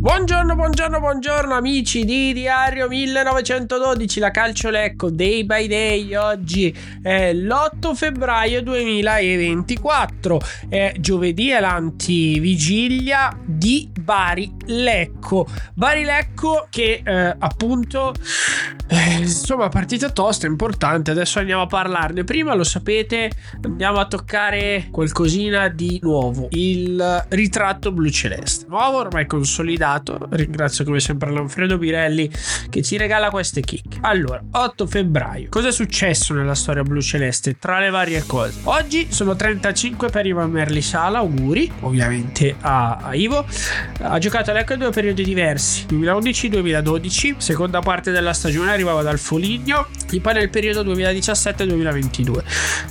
Buongiorno, buongiorno, buongiorno amici di Diario 1912, la calcio Lecco Day by Day. Oggi è l'8 febbraio 2024, è giovedì, è l'antivigilia di Bari Lecco. Bari Lecco che eh, appunto eh, insomma partita tosta, importante. Adesso andiamo a parlarne. Prima lo sapete, andiamo a toccare qualcosina di nuovo, il ritratto blu celeste. Nuovo, ormai consolidato Ringrazio come sempre Lanfredo Birelli che ci regala queste kick. Allora, 8 febbraio. Cosa è successo nella storia blu celeste? Tra le varie cose. Oggi sono 35 per Ivan Merli Sala, auguri ovviamente a, a Ivo. Ha giocato all'Ecco in due periodi diversi, 2011-2012, seconda parte della stagione arrivava dal Foligno, e poi nel periodo 2017-2022.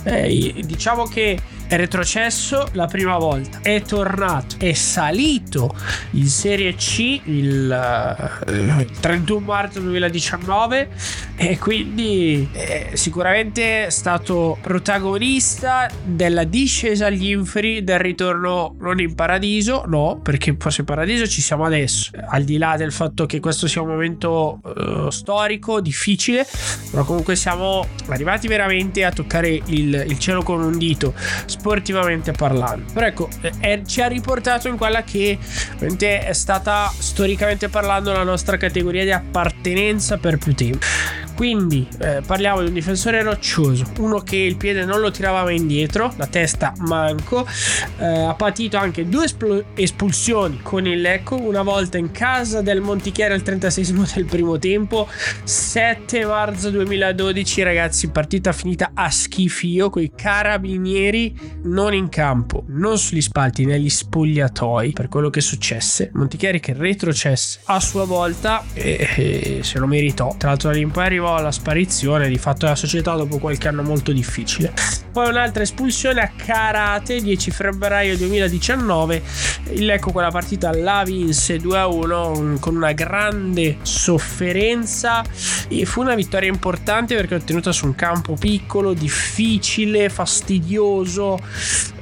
Eh, diciamo che è retrocesso la prima volta, è tornato, è salito in Serie C il, uh, il 31 marzo 2019 e quindi è sicuramente stato protagonista della discesa agli inferi, del ritorno non in paradiso, no, perché forse in paradiso ci siamo adesso, al di là del fatto che questo sia un momento uh, storico, difficile, però comunque siamo arrivati veramente a toccare il, il cielo con un dito sportivamente parlando. Però ecco, è, ci ha riportato in quella che è stata storicamente parlando la nostra categoria di appartenenza per più tempo. Quindi eh, parliamo di un difensore roccioso, uno che il piede non lo tirava mai indietro, la testa manco, eh, ha patito anche due espl- espulsioni con il Lecco, una volta in casa del Montichiere al 36 del primo tempo, 7 marzo 2012 ragazzi, partita finita a schifio con i carabinieri non in campo, non sugli spalti, negli spogliatoi per quello che successe. Montichieri che retrocesse a sua volta e, e se lo meritò. Tra l'altro da lì in poi arrivò alla sparizione di fatto della società dopo qualche anno molto difficile. Poi un'altra espulsione a Karate 10 febbraio 2019. Il Lecco quella partita la vinse 2-1 con una grande sofferenza e fu una vittoria importante perché ottenuta su un campo piccolo, difficile, fastidioso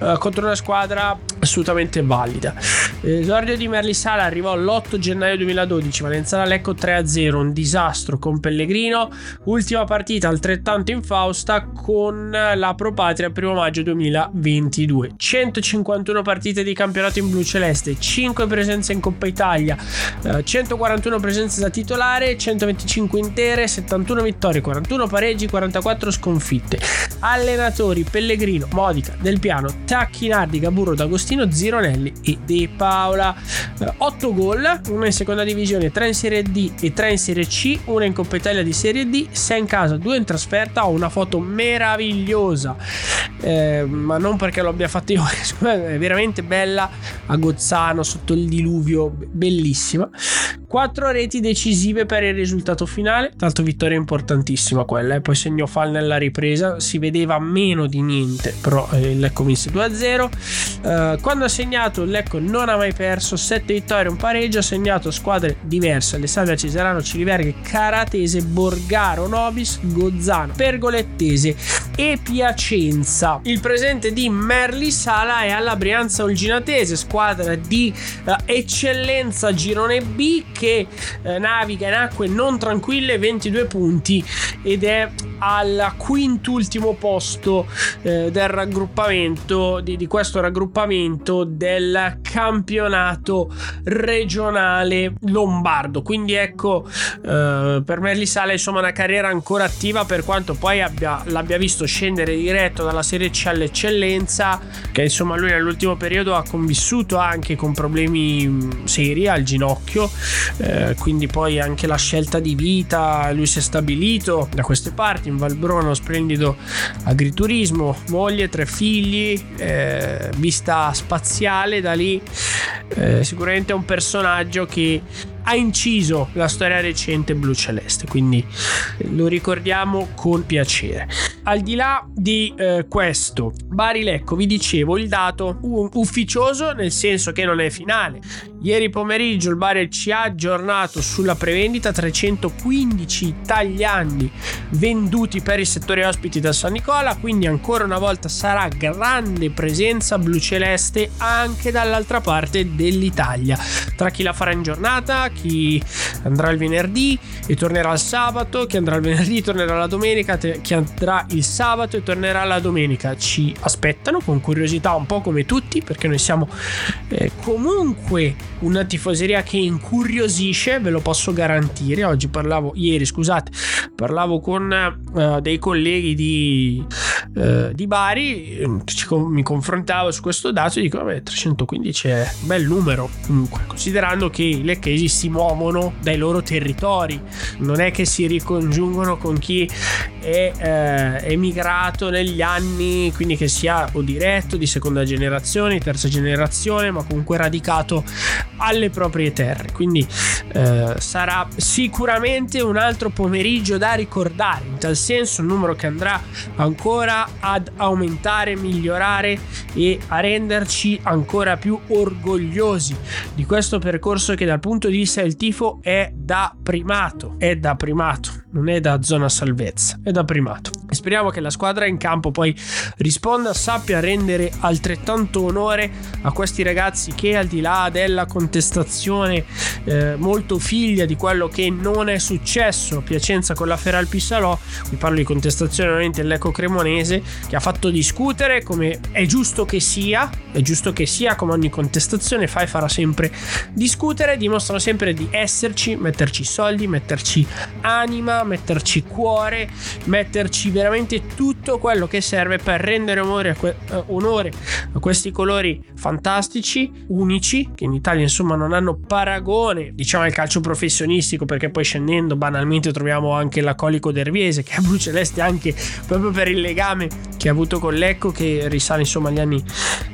eh, contro una squadra assolutamente valida. L'esordio di Merlisala arrivò l'8 gennaio 2012, Valenzana Lecco 3-0, un disastro con Pellegrino, ultima partita altrettanto infausta con la Pro Patria 1 maggio 2022. 151 partite di campionato in blu celeste, 5 presenze in Coppa Italia, 141 presenze da titolare, 125 intere, 71 vittorie, 41 pareggi, 44 sconfitte. Allenatori Pellegrino, Modica, Del Piano, Tacchinardi, Gaburro, D'Agostino, Zironelli e De Paola. 8 gol, una in seconda divisione, 3 in Serie D e 3 in Serie C, una in Coppa Italia di Serie D, 6 in casa, 2 in trasferta. Ho una foto meravigliosa, eh, ma non perché lo abbia fatto io, è veramente bella a Gozzano sotto il diluvio, bellissima. 4 reti decisive per il risultato finale, tanto vittoria importantissima quella, eh. poi segnò Fal nella ripresa, si vedeva meno di niente, però eh, il Lecco vinse 2-0. Eh, quando ha segnato il Lecco non ha mai perso, 7 vittorie, un pareggio, ha segnato squadre diverse, Alessandria Cesarano, Ciliverghe, Caratese, Borgaro, Nobis, Gozzano, Pergolettese e Piacenza. Il presente di Merli Sala è alla Brianza Olginatese, squadra di uh, eccellenza girone B che eh, naviga in acque non tranquille 22 punti ed è al quintultimo posto eh, del raggruppamento di, di, questo raggruppamento del campionato regionale lombardo. Quindi ecco eh, per Merli Sale insomma una carriera ancora attiva per quanto poi abbia, l'abbia visto scendere diretto dalla Serie C all'eccellenza che insomma lui nell'ultimo periodo ha convissuto anche con problemi seri al ginocchio eh, quindi poi anche la scelta di vita lui si è stabilito da queste parti in Valbrona splendido agriturismo moglie tre figli eh, vista spaziale da lì. Eh, sicuramente è un personaggio che ha inciso la storia recente blu celeste, quindi lo ricordiamo con piacere. Al di là di eh, questo, Bari Lecco, vi dicevo il dato ufficioso nel senso che non è finale. Ieri pomeriggio il Bari ci ha aggiornato sulla prevendita 315 italiani venduti per il settore ospiti da San Nicola, quindi ancora una volta sarà grande presenza blu celeste anche dall'altra parte dell'Italia. Tra chi la farà in giornata, chi andrà il venerdì e tornerà il sabato, chi andrà il venerdì tornerà la domenica, chi andrà il sabato e tornerà la domenica. Ci aspettano con curiosità un po' come tutti perché noi siamo eh, comunque una tifoseria che incuriosisce, ve lo posso garantire. Oggi parlavo, ieri scusate, parlavo con uh, dei colleghi di, uh, di Bari, mi confrontavo su questo dato e dico, vabbè, 315 è un bel numero comunque, considerando che i lecchesi si muovono dai loro territori, non è che si ricongiungono con chi è eh, emigrato negli anni, quindi che sia o diretto di seconda generazione, terza generazione, ma comunque radicato alle proprie terre. Quindi eh, sarà sicuramente un altro pomeriggio da ricordare, in tal senso un numero che andrà ancora ad aumentare, migliorare e a renderci ancora più orgogliosi di questo percorso che dal punto di vista del tifo è da primato, è da primato, non è da zona salvezza, è da primato. E speriamo che la squadra in campo poi risponda, sappia rendere altrettanto onore a questi ragazzi che al di là della contestazione eh, molto figlia di quello che non è successo a Piacenza con la Feral Pissalò, vi parlo di contestazione ovviamente dell'Eco Cremonese, che ha fatto discutere come è giusto che sia, è giusto che sia come ogni contestazione fa e farà sempre discutere, dimostrano sempre di esserci, metterci soldi, metterci anima, metterci cuore, metterci veramente tutto quello che serve per rendere onore a, que- uh, onore a questi colori fantastici, unici, che in Italia insomma non hanno paragone, diciamo al calcio professionistico, perché poi scendendo banalmente troviamo anche l'Acolico Derviese che è blu celeste anche proprio per il legame che ha avuto con l'Ecco che risale insomma agli anni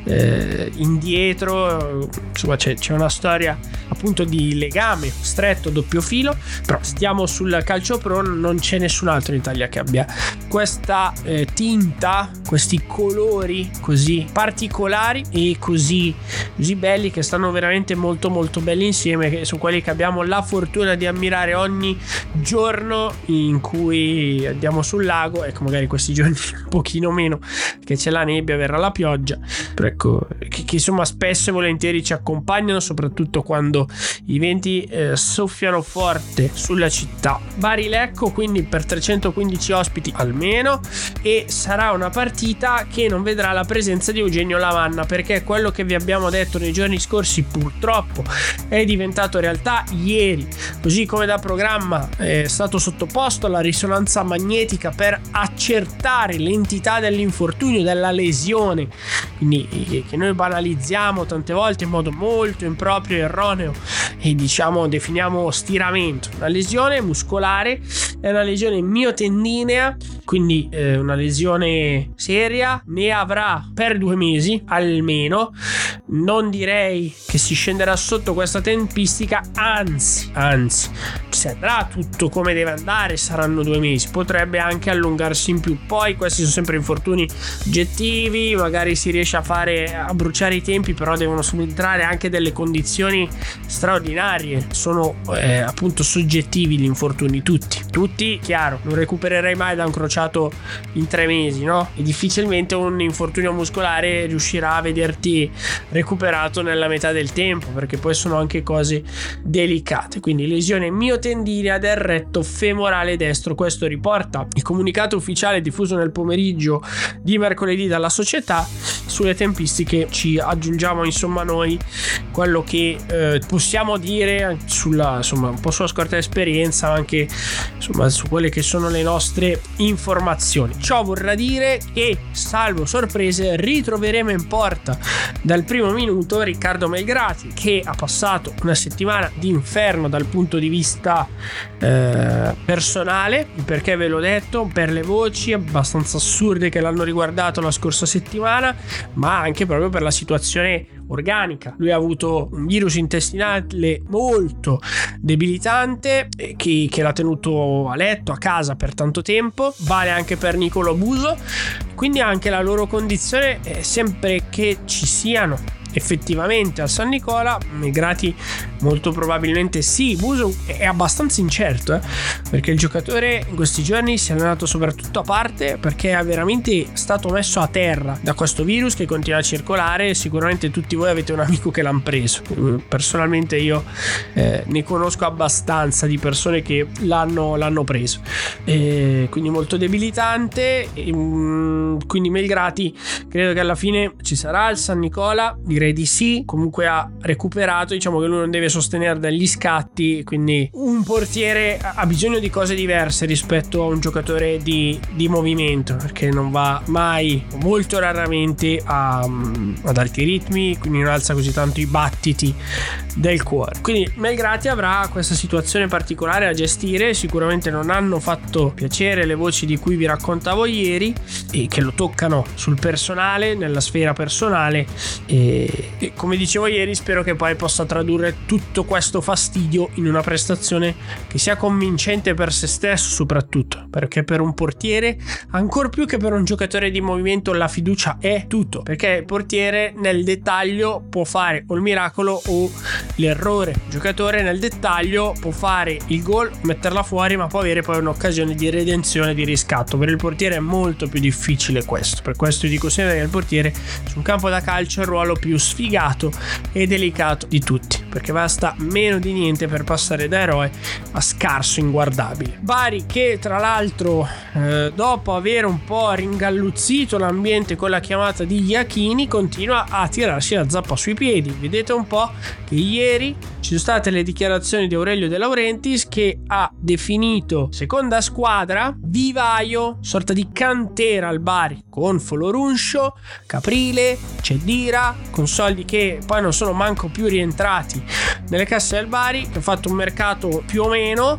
eh, indietro, insomma c'è, c'è una storia appunto di legame stretto doppio filo, però stiamo sul calcio pro, non c'è nessun altro in Italia che abbia questa eh, tinta, questi colori così particolari e così, così belli che stanno veramente molto molto belli insieme, che sono quelli che abbiamo la fortuna di ammirare ogni giorno in cui andiamo sul lago, ecco magari questi giorni un pochino meno che c'è la nebbia, verrà la pioggia, però ecco che, che insomma spesso e volentieri ci accompagnano soprattutto quando i venti eh, soffiano forte sulla città. Bari Lecco quindi per 315 ospiti almeno meno e sarà una partita che non vedrà la presenza di Eugenio Lavanna perché quello che vi abbiamo detto nei giorni scorsi purtroppo è diventato realtà ieri. Così come da programma è stato sottoposto alla risonanza magnetica per accertare l'entità dell'infortunio della lesione. Quindi che noi banalizziamo tante volte in modo molto improprio e erroneo e diciamo definiamo stiramento una lesione muscolare è una lesione miotendinea quindi eh, una lesione seria ne avrà per due mesi almeno non direi che si scenderà sotto questa tempistica anzi anzi se andrà tutto come deve andare saranno due mesi potrebbe anche allungarsi in più poi questi sono sempre infortuni oggettivi magari si riesce a fare a bruciare i tempi però devono subentrare anche delle condizioni straordinarie. Sono eh, appunto soggettivi gli infortuni, tutti. Tutti, chiaro, non recupererei mai da un crociato in tre mesi, no? E difficilmente un infortunio muscolare riuscirà a vederti recuperato nella metà del tempo, perché poi sono anche cose delicate. Quindi lesione miotendinea del retto femorale destro. Questo riporta il comunicato ufficiale diffuso nel pomeriggio di mercoledì dalla società sulle tempistiche ci aggiungiamo insomma noi quello che eh, possiamo dire sulla insomma un po' sulla scorta esperienza anche insomma su quelle che sono le nostre informazioni. Ciò vorrà dire che salvo sorprese ritroveremo in porta dal primo minuto Riccardo Melgrati che ha passato una settimana di inferno dal punto di vista eh, personale. Perché ve l'ho detto per le voci abbastanza assurde che l'hanno riguardato la scorsa settimana ma anche proprio per la situazione organica. Lui ha avuto un virus intestinale molto debilitante che, che l'ha tenuto a letto, a casa per tanto tempo. Vale anche per Nicolo Buso. Quindi anche la loro condizione è sempre che ci siano effettivamente a San Nicola Megrati molto probabilmente sì. Buso è abbastanza incerto eh? perché il giocatore in questi giorni si è allenato soprattutto a parte perché è veramente stato messo a terra da questo virus che continua a circolare. Sicuramente tutti voi avete un amico che l'hanno preso. Personalmente io eh, ne conosco abbastanza di persone che l'hanno, l'hanno preso. E quindi molto debilitante. E, mm, quindi Melgrati credo che alla fine ci sarà il San Nicola. Direi direi di sì. Comunque ha recuperato, diciamo che lui non deve sostenere degli scatti, quindi un portiere ha bisogno di cose diverse rispetto a un giocatore di, di movimento, perché non va mai, molto raramente a, ad alti ritmi, quindi non alza così tanto i battiti del cuore. Quindi Melgrati avrà questa situazione particolare a gestire, sicuramente non hanno fatto piacere le voci di cui vi raccontavo ieri e che lo toccano sul personale, nella sfera personale e e come dicevo ieri, spero che poi possa tradurre tutto questo fastidio in una prestazione che sia convincente per se stesso, soprattutto perché per un portiere, ancora più che per un giocatore di movimento, la fiducia è tutto. Perché il portiere nel dettaglio può fare o il miracolo o l'errore. Il giocatore nel dettaglio può fare il gol, metterla fuori, ma può avere poi un'occasione di redenzione, di riscatto. Per il portiere è molto più difficile questo. Per questo dico sempre che il portiere su un campo da calcio è il ruolo più sfigato e delicato di tutti, perché basta meno di niente per passare da eroe a scarso inguardabile. Bari che tra l'altro eh, dopo aver un po' ringalluzzito l'ambiente con la chiamata di Iachini continua a tirarsi la zappa sui piedi. Vedete un po' che ieri ci sono state le dichiarazioni di Aurelio De Laurentiis che ha definito seconda squadra vivaio, sorta di cantera al Bari con Foloruncio, Caprile, Cedira, con soldi che poi non sono manco più rientrati nelle casse del Bari, che ha fatto un mercato più o meno,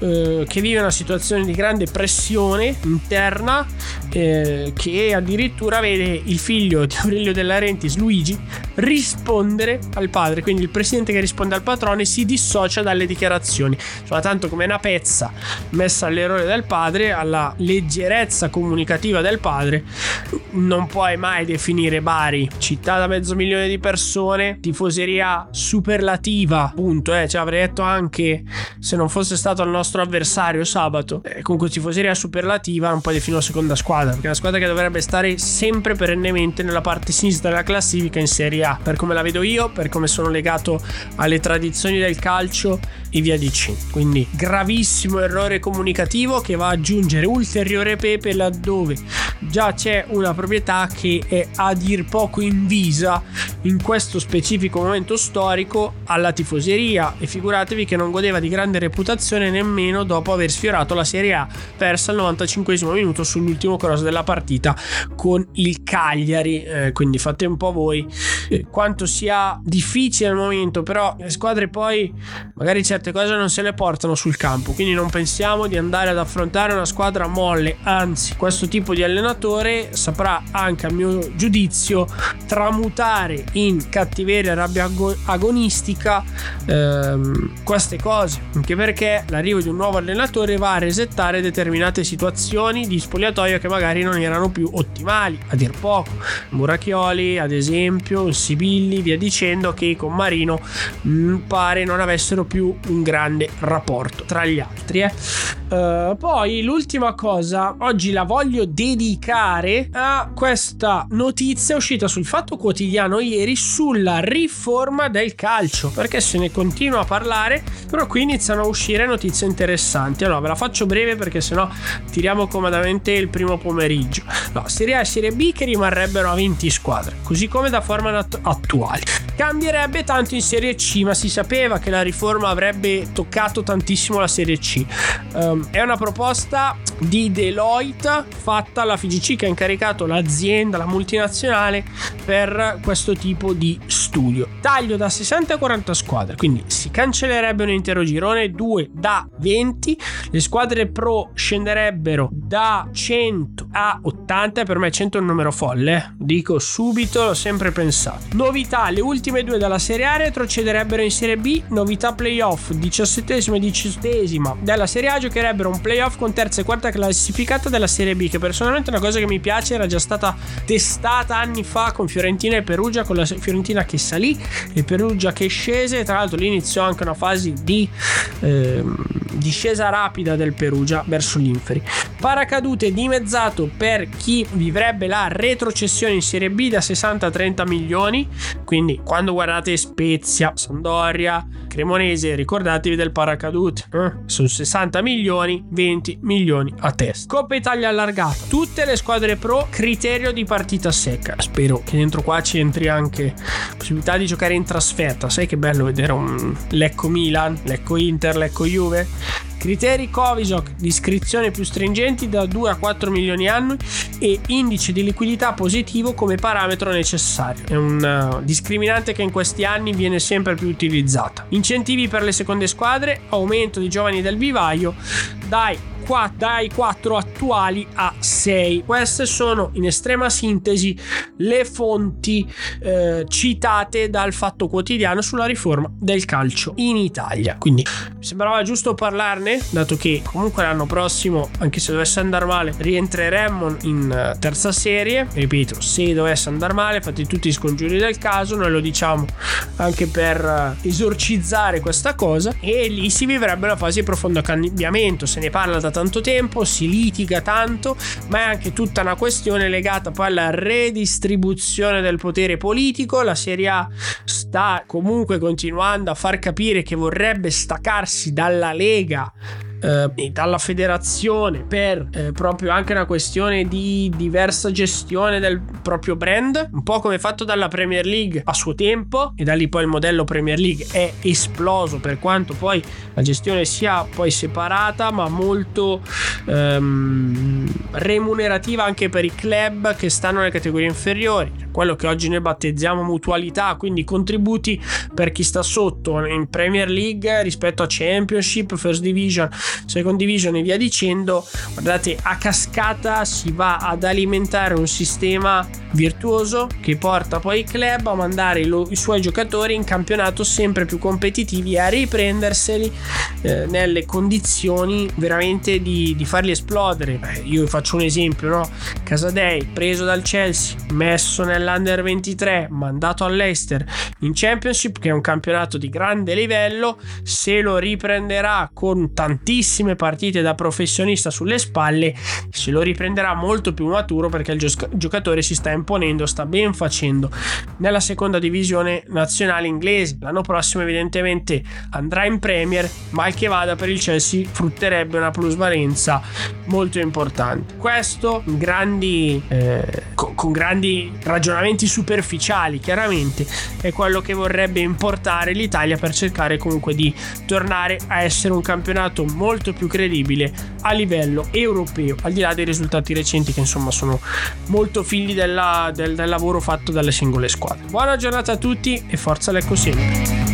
eh, che vive una situazione di grande pressione interna, eh, che addirittura vede il figlio di Aurelio De Laurentiis, Luigi, rispondere al padre, quindi il presidente che risponde al patrone si dissocia dalle dichiarazioni. Insomma, tanto come una pezza messa all'errore del padre, alla leggerezza comunicativa del padre, non puoi mai definire Bari città da mezzo milione di persone, tifoseria superlativa, punto. Eh. Cioè, avrei detto anche se non fosse stato il nostro avversario sabato, eh, comunque tifoseria superlativa, non puoi definire una seconda squadra, perché è una squadra che dovrebbe stare sempre perennemente nella parte sinistra della classifica in Serie A, per come la vedo io, per come sono legato alle tradizioni del calcio e via dicendo. Quindi gravissimo errore comunicativo che va ad aggiungere ulteriore pepe laddove già c'è una proprietà che è a dir poco invisa in questo specifico momento storico alla tifoseria. E figuratevi che non godeva di grande reputazione nemmeno dopo aver sfiorato la Serie A persa al 95 minuto sull'ultimo cross della partita con il Cagliari. Eh, quindi fate un po' voi eh, quanto sia difficile al momento però le squadre poi magari certe cose non se le portano sul campo quindi non pensiamo di andare ad affrontare una squadra molle. Anzi questo tipo di allenatore saprà anche a mio giudizio tramutare in cattiveria rabbia agonistica agonistica ehm, queste cose, anche perché l'arrivo di un nuovo allenatore va a resettare determinate situazioni di spogliatoio che magari non erano più ottimali, a dir poco. Murachioli, ad esempio, Sibilli, via dicendo, che con Marino mh, mm, pare non avessero più un grande rapporto tra gli altri. Eh. Uh, poi l'ultima cosa, oggi la voglio dedicare a questa notizia uscita sul Fatto Quotidiano ieri sulla riforma del calcio, perché se ne continua a parlare, però qui iniziano a uscire notizie interessanti. Allora ve la faccio breve perché sennò tiriamo comodamente il primo pomeriggio. No, Serie A e Serie B che rimarrebbero a 20 squadre, così come da forma attuali. Cambierebbe tanto in Serie C, ma si sapeva che la riforma avrebbe toccato tantissimo la Serie C. Um, è una proposta di Deloitte fatta alla FIGC che ha incaricato l'azienda, la multinazionale per questo tipo di studio. Taglio da 60 a 40 squadre, quindi si cancellerebbe un intero girone, 2 da 20, le squadre pro scenderebbero da 100 a 80, per me 100 è un numero folle, eh. dico subito, l'ho sempre pensato. Novità, le ultime due dalla Serie A retrocederebbero in Serie B, novità playoff, 17 e 18 della Serie A giocherebbero un playoff con terza e quarta classificata della Serie B, che personalmente è una cosa che mi piace, era già stata testata anni fa con Fiorentina e Perugia, con la Fiorentina che salì e Perugia che scese, tra l'altro lì iniziò anche una fase di eh, discesa rapida del Perugia verso l'Inferi. Paracadute dimezzato per chi vivrebbe la retrocessione in Serie B da 60 a 30 milioni, quindi quando guardate Spezia, Sandoria, Cremonese, ricordatevi del paracadute, eh? sono 60 milioni, 20 milioni a testa. Coppa Italia allargata, tutte le squadre pro, criterio di partita secca. Spero che dentro qua ci entri anche possibilità di giocare in trasferta. Sai che bello vedere un Lecco Milan, Lecco Inter, Lecco Juve. Criteri Covisoc di iscrizione più stringenti da 2 a 4 milioni annui e indice di liquidità positivo come parametro necessario. È un uh, discriminante che in questi anni viene sempre più utilizzata. Incentivi per le seconde squadre, aumento di giovani del vivaio, dai 4, dai 4 attuali a 6. Queste sono in estrema sintesi le fonti eh, citate dal Fatto Quotidiano sulla riforma del calcio in Italia. Quindi sembrava giusto parlarne, dato che comunque l'anno prossimo, anche se dovesse andare male, rientreremmo in eh, terza serie. Ripeto, se dovesse andare male, fate tutti i scongiuri del caso, noi lo diciamo anche per eh, esorcizzare questa cosa e lì si vivrebbe una fase di profondo cambiamento. Se ne parla da tanto tempo, si litiga tanto, ma è anche tutta una questione legata poi alla redistribuzione del potere politico. La Serie A sta comunque continuando a far capire che vorrebbe staccarsi dalla Lega eh, dalla federazione per eh, proprio anche una questione di diversa gestione del proprio brand, un po' come fatto dalla Premier League a suo tempo e da lì poi il modello Premier League è esploso per quanto poi la gestione sia poi separata ma molto ehm, remunerativa anche per i club che stanno nelle categorie inferiori quello che oggi noi battezziamo mutualità, quindi contributi per chi sta sotto in Premier League rispetto a Championship, First Division, Second Division e via dicendo. Guardate, a cascata si va ad alimentare un sistema virtuoso che porta poi i club a mandare lo, i suoi giocatori in campionato sempre più competitivi e a riprenderseli eh, nelle condizioni veramente di, di farli esplodere. Eh, io faccio un esempio, no? Casadei preso dal Chelsea, messo nella nell'Under 23, mandato all'Ester in Championship, che è un campionato di grande livello, se lo riprenderà con tantissime partite da professionista sulle spalle, se lo riprenderà molto più maturo perché il giocatore si sta imponendo, sta ben facendo nella seconda divisione nazionale inglese. L'anno prossimo evidentemente andrà in Premier, mal che vada per il Chelsea frutterebbe una plusvalenza molto importante. Questo grandi, eh, con grandi ragionamenti superficiali, chiaramente, è quello che vorrebbe importare l'Italia per cercare comunque di tornare a essere un campionato molto più credibile a livello europeo, al di là dei risultati recenti che insomma sono molto figli della, del, del lavoro fatto dalle singole squadre. Buona giornata a tutti e forza Lecco sempre!